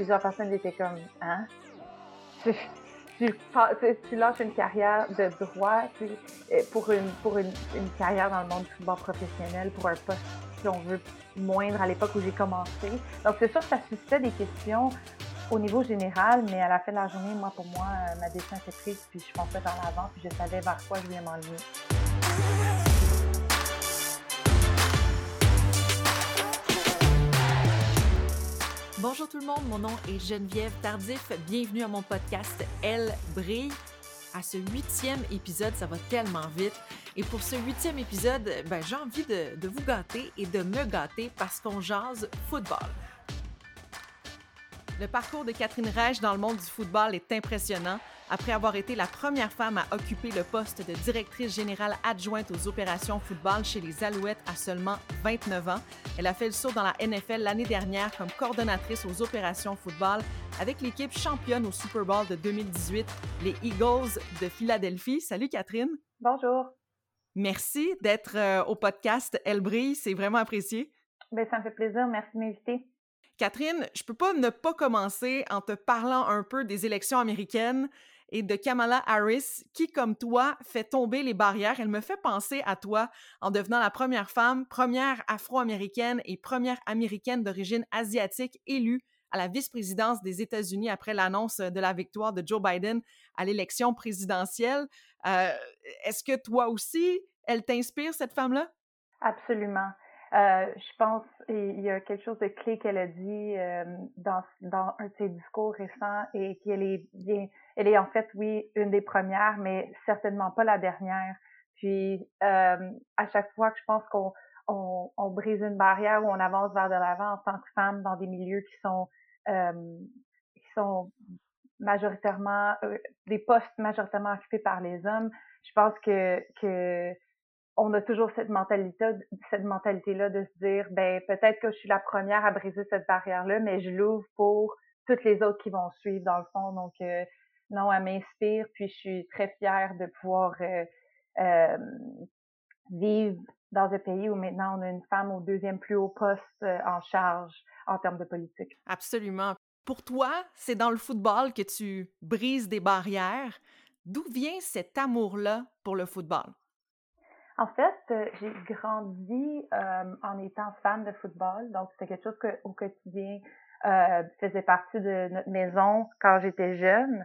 plusieurs personnes étaient comme, hein? Tu, lâches une carrière de droit pour, une, pour une, carrière dans le monde du football professionnel, pour un poste, si on veut, moindre à l'époque où j'ai commencé. Donc, c'est sûr que ça suscitait des questions au niveau général, mais à la fin de la journée, moi, pour moi, euh, ma décision s'est prise, puis je pensais vers l'avant, puis je savais vers quoi je voulais m'enligner. Bonjour tout le monde, mon nom est Geneviève Tardif. Bienvenue à mon podcast Elle brille. À ce huitième épisode, ça va tellement vite. Et pour ce huitième épisode, ben, j'ai envie de, de vous gâter et de me gâter parce qu'on jase football. Le parcours de Catherine Reich dans le monde du football est impressionnant. Après avoir été la première femme à occuper le poste de directrice générale adjointe aux opérations football chez les Alouettes à seulement 29 ans, elle a fait le saut dans la NFL l'année dernière comme coordonnatrice aux opérations football avec l'équipe championne au Super Bowl de 2018, les Eagles de Philadelphie. Salut Catherine. Bonjour. Merci d'être euh, au podcast Elle brille, c'est vraiment apprécié. Bien, ça me fait plaisir, merci de m'inviter. Catherine, je peux pas ne pas commencer en te parlant un peu des élections américaines et de Kamala Harris, qui, comme toi, fait tomber les barrières. Elle me fait penser à toi en devenant la première femme, première afro-américaine et première américaine d'origine asiatique élue à la vice-présidence des États-Unis après l'annonce de la victoire de Joe Biden à l'élection présidentielle. Euh, est-ce que toi aussi, elle t'inspire, cette femme-là? Absolument. Euh, je pense il y a quelque chose de clé qu'elle a dit euh, dans, dans un de ses discours récents et qu'elle est bien, elle est en fait, oui, une des premières, mais certainement pas la dernière. Puis euh, à chaque fois que je pense qu'on on, on, brise une barrière ou on avance vers de l'avant en tant que femme dans des milieux qui sont qui sont majoritairement des postes majoritairement occupés par les hommes, je pense que que on a toujours cette mentalité, cette mentalité-là de se dire, ben peut-être que je suis la première à briser cette barrière-là, mais je l'ouvre pour toutes les autres qui vont suivre dans le fond. Donc euh, non, elle m'inspire, puis je suis très fière de pouvoir euh, euh, vivre dans un pays où maintenant on a une femme au deuxième plus haut poste en charge en termes de politique. Absolument. Pour toi, c'est dans le football que tu brises des barrières. D'où vient cet amour-là pour le football? En fait, euh, j'ai grandi euh, en étant fan de football, donc c'était quelque chose que au quotidien euh, faisait partie de notre maison quand j'étais jeune.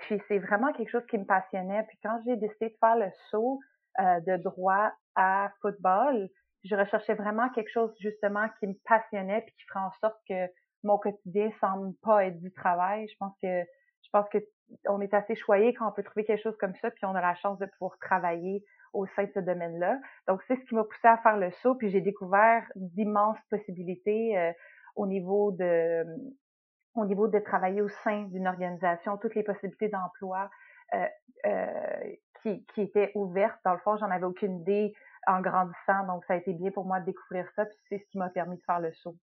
Puis c'est vraiment quelque chose qui me passionnait. Puis quand j'ai décidé de faire le saut de droit à football, je recherchais vraiment quelque chose justement qui me passionnait puis qui ferait en sorte que mon quotidien semble pas être du travail. Je pense que je pense que on est assez choyé quand on peut trouver quelque chose comme ça puis on a la chance de pouvoir travailler au sein de ce domaine-là. Donc, c'est ce qui m'a poussé à faire le saut, puis j'ai découvert d'immenses possibilités euh, au niveau de au niveau de travailler au sein d'une organisation, toutes les possibilités d'emploi euh, euh, qui, qui étaient ouvertes. Dans le fond, j'en avais aucune idée en grandissant, donc ça a été bien pour moi de découvrir ça, puis c'est ce qui m'a permis de faire le saut.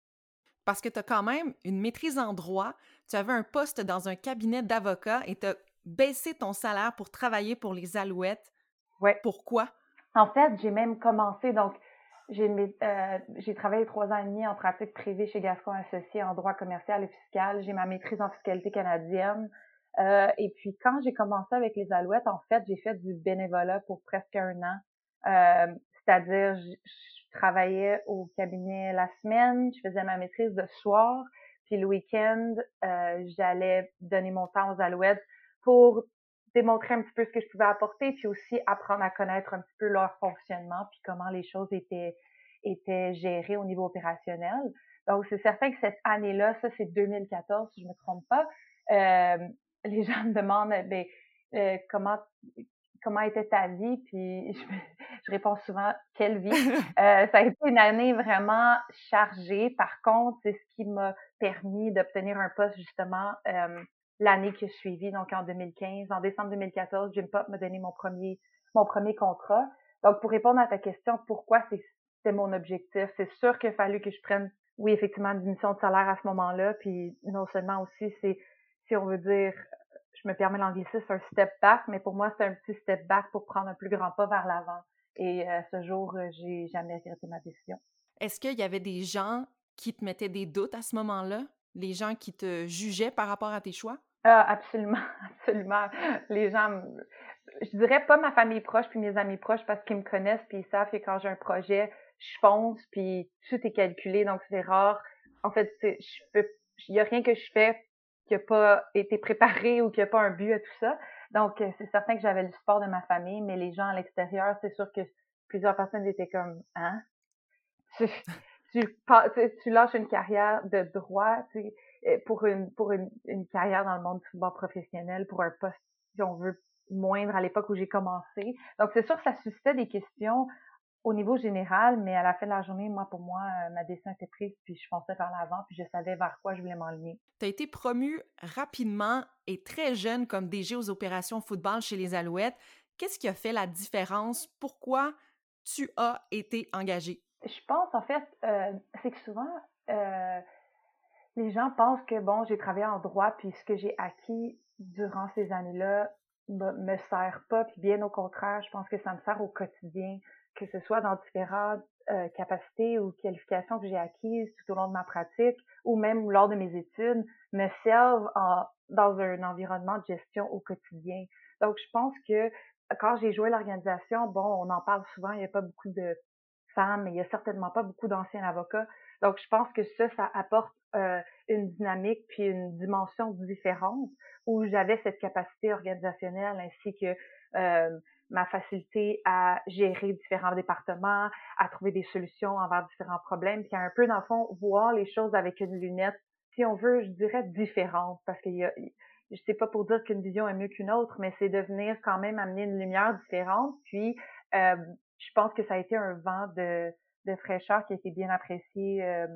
Parce que tu as quand même une maîtrise en droit, tu avais un poste dans un cabinet d'avocat et tu as baissé ton salaire pour travailler pour les Alouettes. Ouais. Pourquoi? En fait, j'ai même commencé, donc, j'ai euh, j'ai travaillé trois ans et demi en pratique privée chez Gascon Associé en droit commercial et fiscal. J'ai ma maîtrise en fiscalité canadienne. Euh, et puis, quand j'ai commencé avec les Alouettes, en fait, j'ai fait du bénévolat pour presque un an. Euh, c'est-à-dire, je travaillais au cabinet la semaine, je faisais ma maîtrise de soir, puis le week-end, euh, j'allais donner mon temps aux Alouettes pour démontrer un petit peu ce que je pouvais apporter, puis aussi apprendre à connaître un petit peu leur fonctionnement, puis comment les choses étaient, étaient gérées au niveau opérationnel. Donc, c'est certain que cette année-là, ça c'est 2014, si je me trompe pas, euh, les gens me demandent, ben, euh, comment comment était ta vie, puis je, je réponds souvent quelle vie? Euh, ça a été une année vraiment chargée. Par contre, c'est ce qui m'a permis d'obtenir un poste justement euh, l'année qui a suivi, donc en 2015. En décembre 2014, Jim Pop m'a donné mon premier, mon premier contrat. Donc, pour répondre à ta question, pourquoi c'était mon objectif, c'est sûr qu'il a fallu que je prenne, oui, effectivement, une diminution de salaire à ce moment-là, puis non seulement aussi, c'est, si on veut dire, je me permets l'anglicisme, un step back, mais pour moi, c'est un petit step back pour prendre un plus grand pas vers l'avant. Et euh, ce jour, euh, j'ai jamais regretté ma décision. Est-ce qu'il y avait des gens qui te mettaient des doutes à ce moment-là? les gens qui te jugeaient par rapport à tes choix? Ah, absolument, absolument. Les gens, je dirais pas ma famille proche puis mes amis proches parce qu'ils me connaissent puis ils savent que quand j'ai un projet, je fonce puis tout est calculé donc c'est rare. En fait, je peux, il y a rien que je fais qui a pas été préparé ou qui a pas un but à tout ça. Donc euh, c'est certain que j'avais le support de ma famille, mais les gens à l'extérieur, c'est sûr que plusieurs personnes étaient comme hein? Tu, tu, tu lâches une carrière de droit, tu euh, pour une pour une, une, carrière dans le monde du football professionnel, pour un poste, si on veut, moindre à l'époque où j'ai commencé. Donc, c'est sûr que ça suscitait des questions au niveau général, mais à la fin de la journée, moi, pour moi, euh, ma décision était prise, puis je pensais par l'avant, puis je savais vers quoi je voulais m'enligner. Tu as été promu rapidement et très jeune comme DG aux opérations football chez les Alouettes. Qu'est-ce qui a fait la différence? Pourquoi tu as été engagé? Je pense, en fait, euh, c'est que souvent, euh, les gens pensent que, bon, j'ai travaillé en droit, puis ce que j'ai acquis durant ces années-là me, me sert pas, puis bien au contraire, je pense que ça me sert au quotidien, que ce soit dans différentes euh, capacités ou qualifications que j'ai acquises tout au long de ma pratique, ou même lors de mes études, me servent en, dans un environnement de gestion au quotidien. Donc, je pense que quand j'ai joué l'organisation, bon, on en parle souvent, il n'y a pas beaucoup de femmes, mais il n'y a certainement pas beaucoup d'anciens avocats. Donc, je pense que ça, ça apporte euh, une dynamique puis une dimension différente où j'avais cette capacité organisationnelle ainsi que euh, ma facilité à gérer différents départements, à trouver des solutions envers différents problèmes, puis à un peu, dans le fond, voir les choses avec une lunette, si on veut, je dirais différente, parce qu'il y a, je sais pas pour dire qu'une vision est mieux qu'une autre, mais c'est de venir quand même amener une lumière différente, puis euh, je pense que ça a été un vent de, de fraîcheur qui a été bien apprécié euh,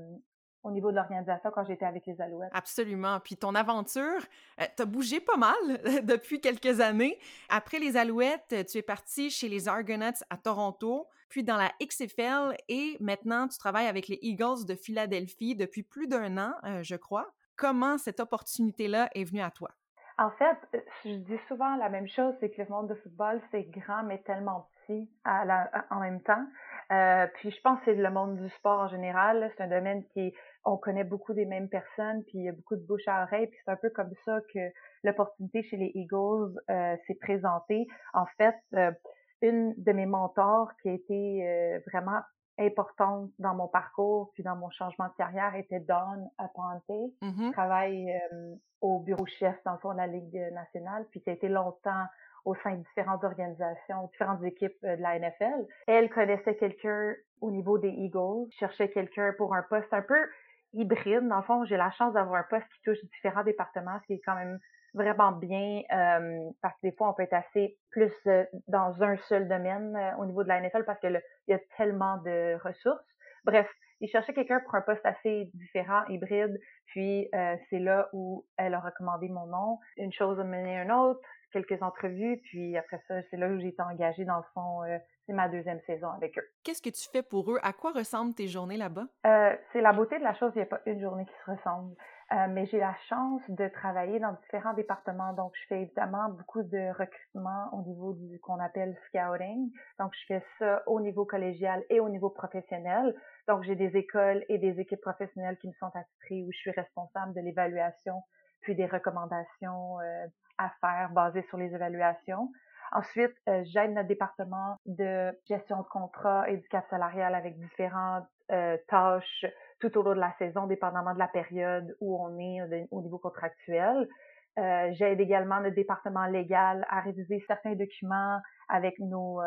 au niveau de l'organisation quand j'étais avec les Alouettes. Absolument. Puis ton aventure, euh, tu as bougé pas mal depuis quelques années. Après les Alouettes, tu es parti chez les Argonauts à Toronto, puis dans la XFL et maintenant tu travailles avec les Eagles de Philadelphie depuis plus d'un an, euh, je crois. Comment cette opportunité-là est venue à toi? En fait, je dis souvent la même chose, c'est que le monde de football, c'est grand mais tellement petit en même temps. Euh, puis je pense que c'est le monde du sport en général. C'est un domaine qui on connaît beaucoup des mêmes personnes, puis il y a beaucoup de bouche à oreille. Puis c'est un peu comme ça que l'opportunité chez les Eagles euh, s'est présentée. En fait, euh, une de mes mentors qui a été euh, vraiment importante dans mon parcours puis dans mon changement de carrière était Dawn Aponte. Mm travaille au bureau chef dans le fond de la Ligue nationale, puis qui a été longtemps au sein de différentes organisations, différentes équipes euh, de la NFL. Elle connaissait quelqu'un au niveau des Eagles, cherchait quelqu'un pour un poste un peu hybride. Dans le fond, j'ai la chance d'avoir un poste qui touche différents départements, ce qui est quand même vraiment bien euh, parce que des fois on peut être assez plus euh, dans un seul domaine au niveau de la NFL parce que il y a tellement de ressources. Bref, il cherchait quelqu'un pour un poste assez différent, hybride, puis c'est là où elle a recommandé mon nom. Une chose a mené à une autre, quelques entrevues, puis après ça, c'est là où j'ai été engagée dans le fond. Euh, c'est ma deuxième saison avec eux. Qu'est-ce que tu fais pour eux? À quoi ressemblent tes journées là-bas? Euh, c'est la beauté de la chose, il n'y a pas une journée qui se ressemble. Euh, mais j'ai la chance de travailler dans différents départements. Donc, je fais évidemment beaucoup de recrutement au niveau du qu'on appelle scouting. Donc, je fais ça au niveau collégial et au niveau professionnel. Donc, j'ai des écoles et des équipes professionnelles qui me sont attitrées où je suis responsable de l'évaluation puis des recommandations euh, à faire basées sur les évaluations. Ensuite, euh, j'aide notre département de gestion de contrat et du cap salarial avec différentes euh, tâches tout au long de la saison, dépendamment de la période où on est au niveau contractuel. Euh, j'aide également notre département légal à réviser certains documents avec nos,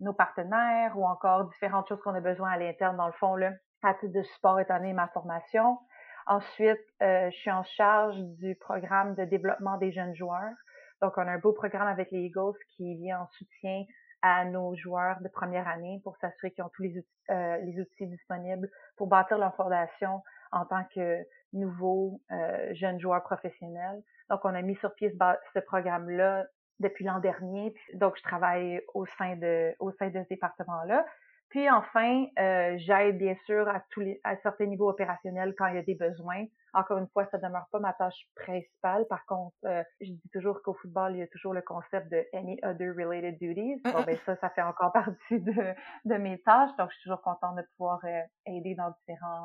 nos partenaires ou encore différentes choses qu'on a besoin à l'interne, dans le fond, là, à titre de support étant donné ma formation. Ensuite, euh, je suis en charge du programme de développement des jeunes joueurs. Donc, on a un beau programme avec les Eagles qui vient en soutien à nos joueurs de première année pour s'assurer qu'ils ont tous les outils, euh, les outils disponibles pour bâtir leur fondation en tant que nouveaux euh, jeunes joueurs professionnels. Donc, on a mis sur pied ce, ce programme-là depuis l'an dernier. Donc, je travaille au sein de au sein de ce département-là. Puis enfin, euh, j'aide bien sûr à tous les à certains niveaux opérationnels quand il y a des besoins. Encore une fois, ça demeure pas ma tâche principale. Par contre, euh, je dis toujours qu'au football, il y a toujours le concept de any other related duties. Bon, ben ça, ça fait encore partie de, de mes tâches. Donc, je suis toujours contente de pouvoir euh, aider dans différents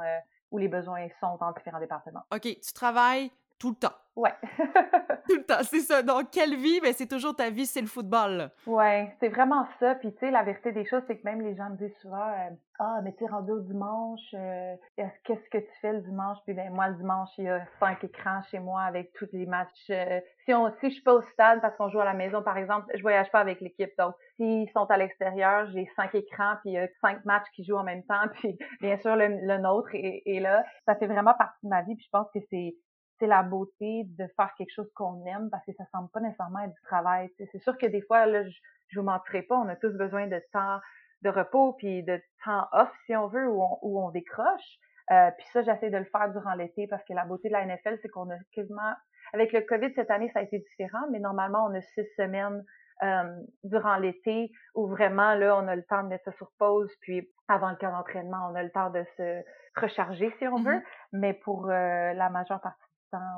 où les besoins sont dans différents départements. OK, tu travailles tout le temps. Ouais. tout le temps, c'est ça. Donc, quelle vie? Ben, c'est toujours ta vie, c'est le football. Ouais, c'est vraiment ça. Puis, tu sais, la vérité des choses, c'est que même les gens me disent souvent euh, Ah, mais tu es rendu au dimanche, euh, qu'est-ce que tu fais le dimanche? Puis, ben, moi, le dimanche, il y a cinq écrans chez moi avec tous les matchs. Euh, si, on, si je suis pas au stade parce qu'on joue à la maison, par exemple, je voyage pas avec l'équipe. Donc, s'ils sont à l'extérieur, j'ai cinq écrans, puis il y a cinq matchs qui jouent en même temps. Puis, bien sûr, le, le nôtre est, est là. Ça fait vraiment partie de ma vie. Puis, je pense que c'est c'est la beauté de faire quelque chose qu'on aime parce que ça semble pas nécessairement être du travail. C'est sûr que des fois, là, je, je vous mentirai pas, on a tous besoin de temps de repos puis de temps off, si on veut, où on, où on décroche. Euh, puis ça, j'essaie de le faire durant l'été parce que la beauté de la NFL, c'est qu'on a quasiment... Avec le COVID cette année, ça a été différent, mais normalement, on a six semaines euh, durant l'été où vraiment, là, on a le temps de mettre ça sur pause, puis avant le cas d'entraînement, on a le temps de se recharger, si on veut. Mm-hmm. Mais pour euh, la majeure partie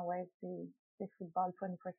ouais, c'est football 24-7.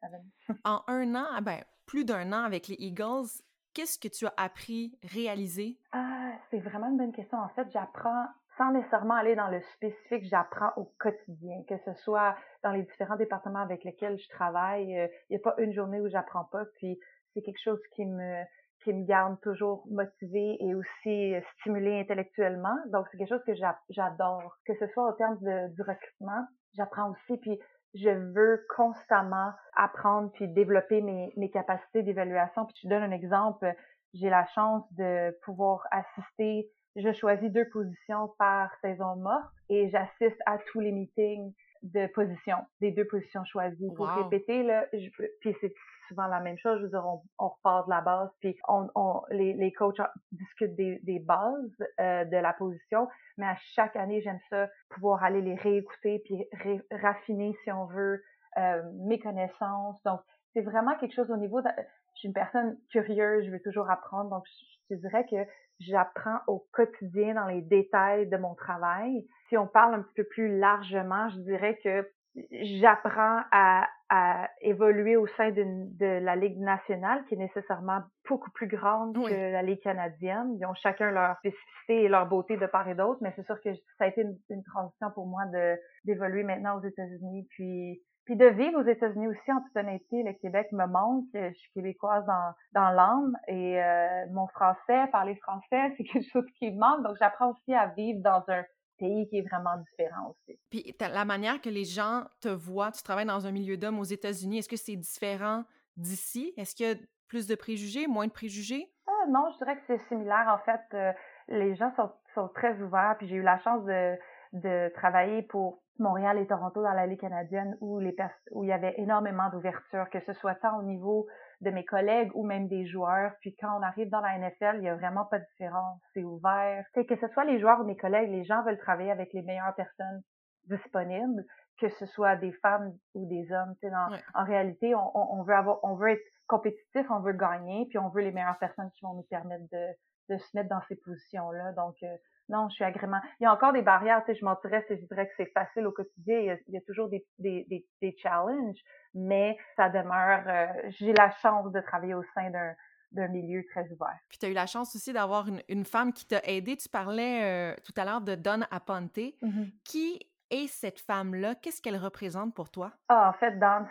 en un an, ah ben, plus d'un an avec les Eagles, qu'est-ce que tu as appris, réalisé? Ah, c'est vraiment une bonne question. En fait, j'apprends sans nécessairement aller dans le spécifique, j'apprends au quotidien, que ce soit dans les différents départements avec lesquels je travaille. Euh, il n'y a pas une journée où j'apprends pas. Puis c'est quelque chose qui me qui me garde toujours motivée et aussi euh, stimulée intellectuellement. Donc, c'est quelque chose que j'adore. Que ce soit au terme de, du recrutement, j'apprends aussi, puis je veux constamment apprendre puis développer mes, mes capacités d'évaluation. Puis je te donne un exemple. J'ai la chance de pouvoir assister. Je choisis deux positions par saison morte et j'assiste à tous les meetings de position, des deux positions choisies. Pour répéter, là, je, puis c'est souvent la même chose. Je veux dire, on, repart de la base, puis on, on les, les coachs discutent des, des bases euh, de la position, mais à chaque année, j'aime ça, pouvoir aller les réécouter, puis raffiner, si on veut, euh, mes connaissances. Donc, c'est vraiment quelque chose au niveau de... Je suis une personne curieuse, je veux toujours apprendre, donc je, je dirais que j'apprends au quotidien dans les détails de mon travail. Si on parle un petit peu plus largement, je dirais que j'apprends à, à, évoluer au sein de la Ligue nationale, qui est nécessairement beaucoup plus grande que la Ligue canadienne. Ils ont chacun leur spécificité et leur beauté de part et d'autre, mais c'est sûr que ça a été une, transition pour moi de d'évoluer maintenant aux États-Unis, puis puis de vivre aux États-Unis aussi, en toute honnêteté, le Québec me manque. Je suis québécoise dans, dans l'âme et euh, mon français, parler français, c'est quelque chose qui me manque. Donc, j'apprends aussi à vivre dans un pays qui est vraiment différent aussi. Puis la manière que les gens te voient, tu travailles dans un milieu d'hommes aux États-Unis, est-ce que c'est différent d'ici? Est-ce qu'il y a plus de préjugés, moins de préjugés? Ah, non, je dirais que c'est similaire. En fait, euh, les gens sont, sont, très ouverts. Puis j'ai eu la chance de, de travailler pour Montréal et Toronto dans la Ligue canadienne où, les où il y avait énormément d'ouverture, que ce soit tant au niveau de mes collègues ou même des joueurs. Puis quand on arrive dans la NFL, il y a vraiment pas de différence. C'est ouvert. C'est que ce soit les joueurs ou mes collègues, les gens veulent travailler avec les meilleures personnes disponibles, que ce soit des femmes ou des hommes. Dans, En réalité, on, on, veut avoir, on veut être compétitif, on veut gagner, puis on veut les meilleures personnes qui vont nous permettre de, de se mettre dans ces positions-là. Donc, euh, non, je suis agrément. Il y a encore des barrières, tu sais, je mentirais si je dirais que c'est facile au quotidien. Il y a, toujours des, des, des, des, challenges, mais ça demeure. Euh, j'ai la chance de travailler au sein d'un d'un milieu très ouvert. Puis tu as eu la chance aussi d'avoir une, une, femme qui t'a aidé. Tu parlais euh, tout à l'heure de Don Aponte, mm-hmm. qui et cette femme-là, qu'est-ce qu'elle représente pour toi? Ah, en fait, Dan,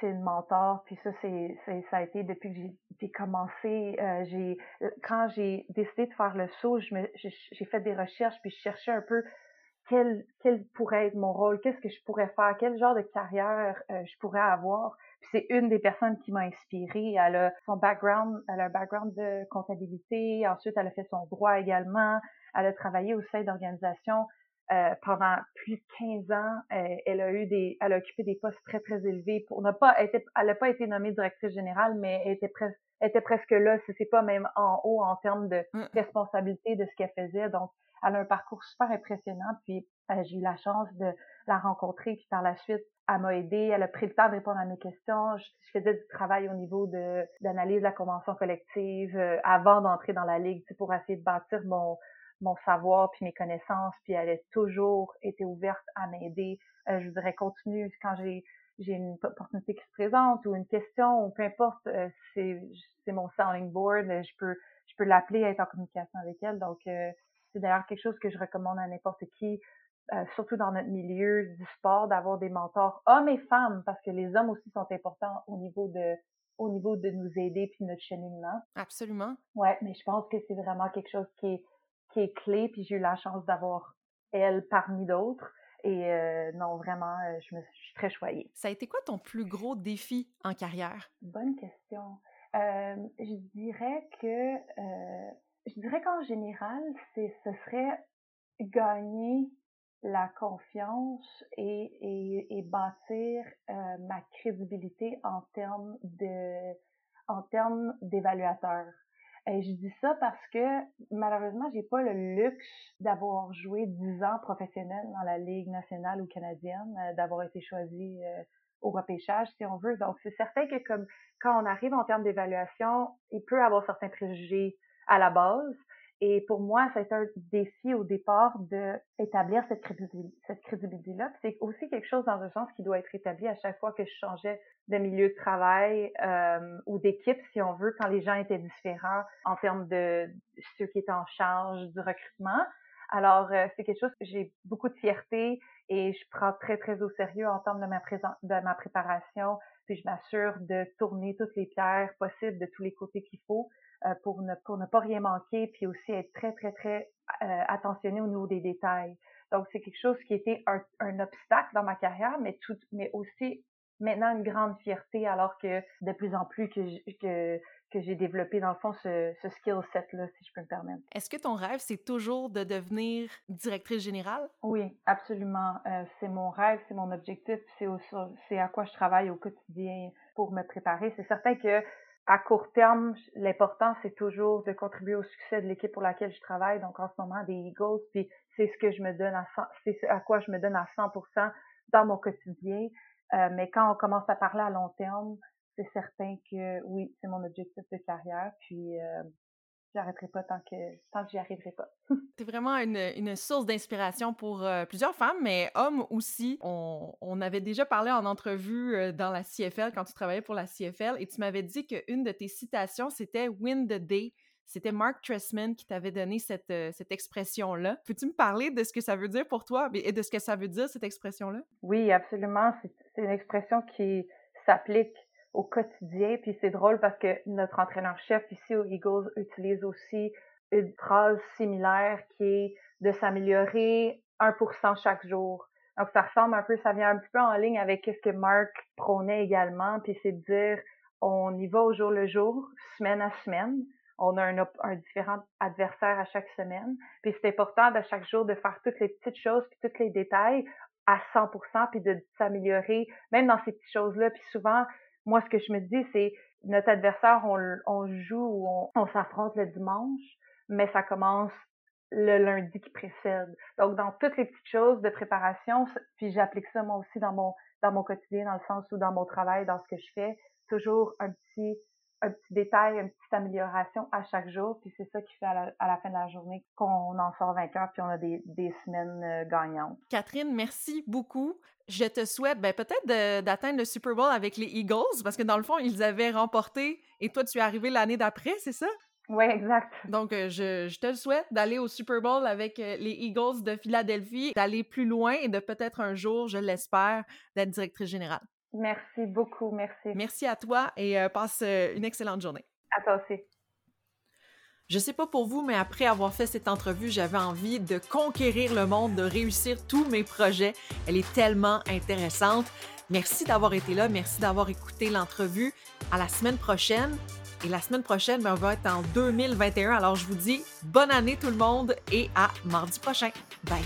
c'est une mentor. Puis ça, c'est, ça a été depuis que j'ai commencé. Euh, j'ai quand j'ai décidé de faire le saut, j'ai fait des recherches puis je cherchais un peu quel, quel pourrait être mon rôle, qu'est-ce que je pourrais faire, quel genre de carrière euh, je pourrais avoir. Puis c'est une des personnes qui m'a inspirée. Elle a son background, elle a un background de comptabilité. Ensuite, elle a fait son droit également. Elle a travaillé au sein d'organisations euh, pendant plus de 15 ans, euh, elle a eu des, elle a occupé des postes très très élevés. Pour n'a pas été, elle n'a pas été nommée directrice générale, mais elle était presque, était presque là. C'est pas même en haut en termes de mm. responsabilité de ce qu'elle faisait. Donc, elle a un parcours super impressionnant. Puis euh, j'ai eu la chance de la rencontrer. Puis par la suite, elle m'a aidé. Elle a pris le temps de répondre à mes questions. Je, faisais du travail au niveau de d'analyse de la convention collective avant d'entrer dans la ligue, pour essayer de bâtir mon mon savoir puis mes connaissances, puis elle a toujours été ouverte à m'aider. Euh, je voudrais continuer quand j'ai j'ai une opportunité qui se présente ou une question ou peu importe, euh, c'est c'est mon sounding board, je peux je peux l'appeler être en communication avec elle. Donc c'est d'ailleurs quelque chose que je recommande à n'importe qui, surtout dans notre milieu du sport, d'avoir des mentors hommes et femmes parce que les hommes aussi sont importants au niveau de au niveau de nous aider puis notre cheminement. Absolument. Ouais, mais je pense que c'est vraiment quelque chose qui est qui est clé, puis j'ai eu la chance d'avoir elle parmi d'autres. Et euh, non, vraiment, euh, je me suis très choyée. Ça a été quoi ton plus gros défi en carrière? Bonne question. Euh, je dirais que je dirais qu'en général, c'est ce serait gagner la confiance et, et, et bâtir ma crédibilité en termes de en termes d'évaluateur. Et je dis ça parce que malheureusement, j'ai pas le luxe d'avoir joué 10 ans professionnel dans la Ligue nationale ou canadienne, euh, d'avoir été choisi euh, au repêchage, si on veut. Donc, c'est certain que comme quand on arrive en termes d'évaluation, il peut avoir certains préjugés à la base. Et pour moi, ça a été un défi au départ de établir cette crédibilité, cette crédibilité-là. C'est aussi quelque chose dans un sens qui doit être établi à chaque fois que je changeais de milieu de travail euh, ou d'équipe, si on veut, quand les gens étaient différents en termes de ceux qui étaient en charge du recrutement. Alors, euh, c'est quelque chose que j'ai beaucoup de fierté et je prends très, très au sérieux en termes de ma, de ma préparation. Puis je m'assure de tourner toutes les pierres possibles de tous les côtés qu'il faut pour ne pour ne pas rien manquer, puis aussi être très très très euh, attentionné au niveau des détails. Donc c'est quelque chose qui était un, un, obstacle dans ma carrière, mais tout mais aussi maintenant une grande fierté alors que de plus en plus que que que j'ai développé dans le fond ce, ce skill set là si je peux me permettre. Est-ce que ton rêve c'est toujours de devenir directrice générale? Oui, absolument. Euh, c'est mon rêve, c'est mon objectif, c'est c'est à quoi je travaille au quotidien pour me préparer. C'est certain que à court terme, l'important, c'est toujours de contribuer au succès de l'équipe pour laquelle je travaille. Donc, en ce moment, des Eagles, puis c'est ce que je me donne à c'est à quoi je me donne à 100% dans mon quotidien. Euh, mais quand on commence à parler à long terme, c'est certain que oui, c'est mon objectif de carrière. Puis, euh, j'arrêterai pas tant que tant que j'y arriverai pas. c'est vraiment une, une source d'inspiration pour euh, plusieurs femmes, mais hommes aussi. On, on, avait déjà parlé en entrevue euh, dans la CFL quand tu travaillais pour la CFL et tu m'avais dit qu'une de tes citations c'était Win the Day. C'était Mark Tressman qui t'avait donné cette, euh, cette expression-là. Peux-tu me parler de ce que ça veut dire pour toi et de ce que ça veut dire, cette expression-là? Oui, absolument. C'est une expression qui s'applique au quotidien. Puis c'est drôle parce que notre entraîneur-chef ici aux Eagles utilise aussi une phrase similaire qui est de s'améliorer 1% chaque jour. Donc ça ressemble un peu, ça vient un petit peu en ligne avec ce que Mark prônait également, puis c'est de dire on y va au jour le jour, semaine à semaine. On a un, un différent adversaire à chaque semaine. Puis c'est important de chaque jour de faire toutes les petites choses, puis tous les détails à 100%, puis de s'améliorer, même dans ces petites choses-là. Puis souvent, moi, ce que je me dis, c'est notre adversaire, on, on joue ou on, on s'affronte le dimanche, mais ça commence le lundi qui précède. Donc, dans toutes les petites choses de préparation, puis j'applique ça moi aussi dans mon dans mon quotidien, dans le sens où dans mon travail, dans ce que je fais, toujours un petit un petit détail, une petite amélioration à chaque jour, puis c'est ça qui fait à la, à la, fin de la journée qu'on en sort vainqueur, puis on a des, des semaines euh, gagnantes. Catherine, merci beaucoup. Je te souhaite ben, peut-être d'atteindre le Super Bowl avec les Eagles, parce que dans le fond, ils avaient remporté, et toi, tu es arrivé l'année d'après, c'est ça? Oui, exact. Donc, euh, je, je, te le souhaite d'aller au Super Bowl avec euh, les Eagles de Philadelphie, d'aller plus loin et de peut-être un jour, je l'espère, d'être directrice générale. Merci beaucoup, merci. Merci à toi et euh, passe euh, une excellente journée. À toi aussi. Je sais pas pour vous, mais après avoir fait cette entrevue, j'avais envie de conquérir le monde, de réussir tous mes projets. Elle est tellement intéressante. Merci d'avoir été là, merci d'avoir écouté l'entrevue. À la semaine prochaine. Et la semaine prochaine, ben, on va être en 2021. Alors je vous dis bonne année tout le monde et à mardi prochain. Bye.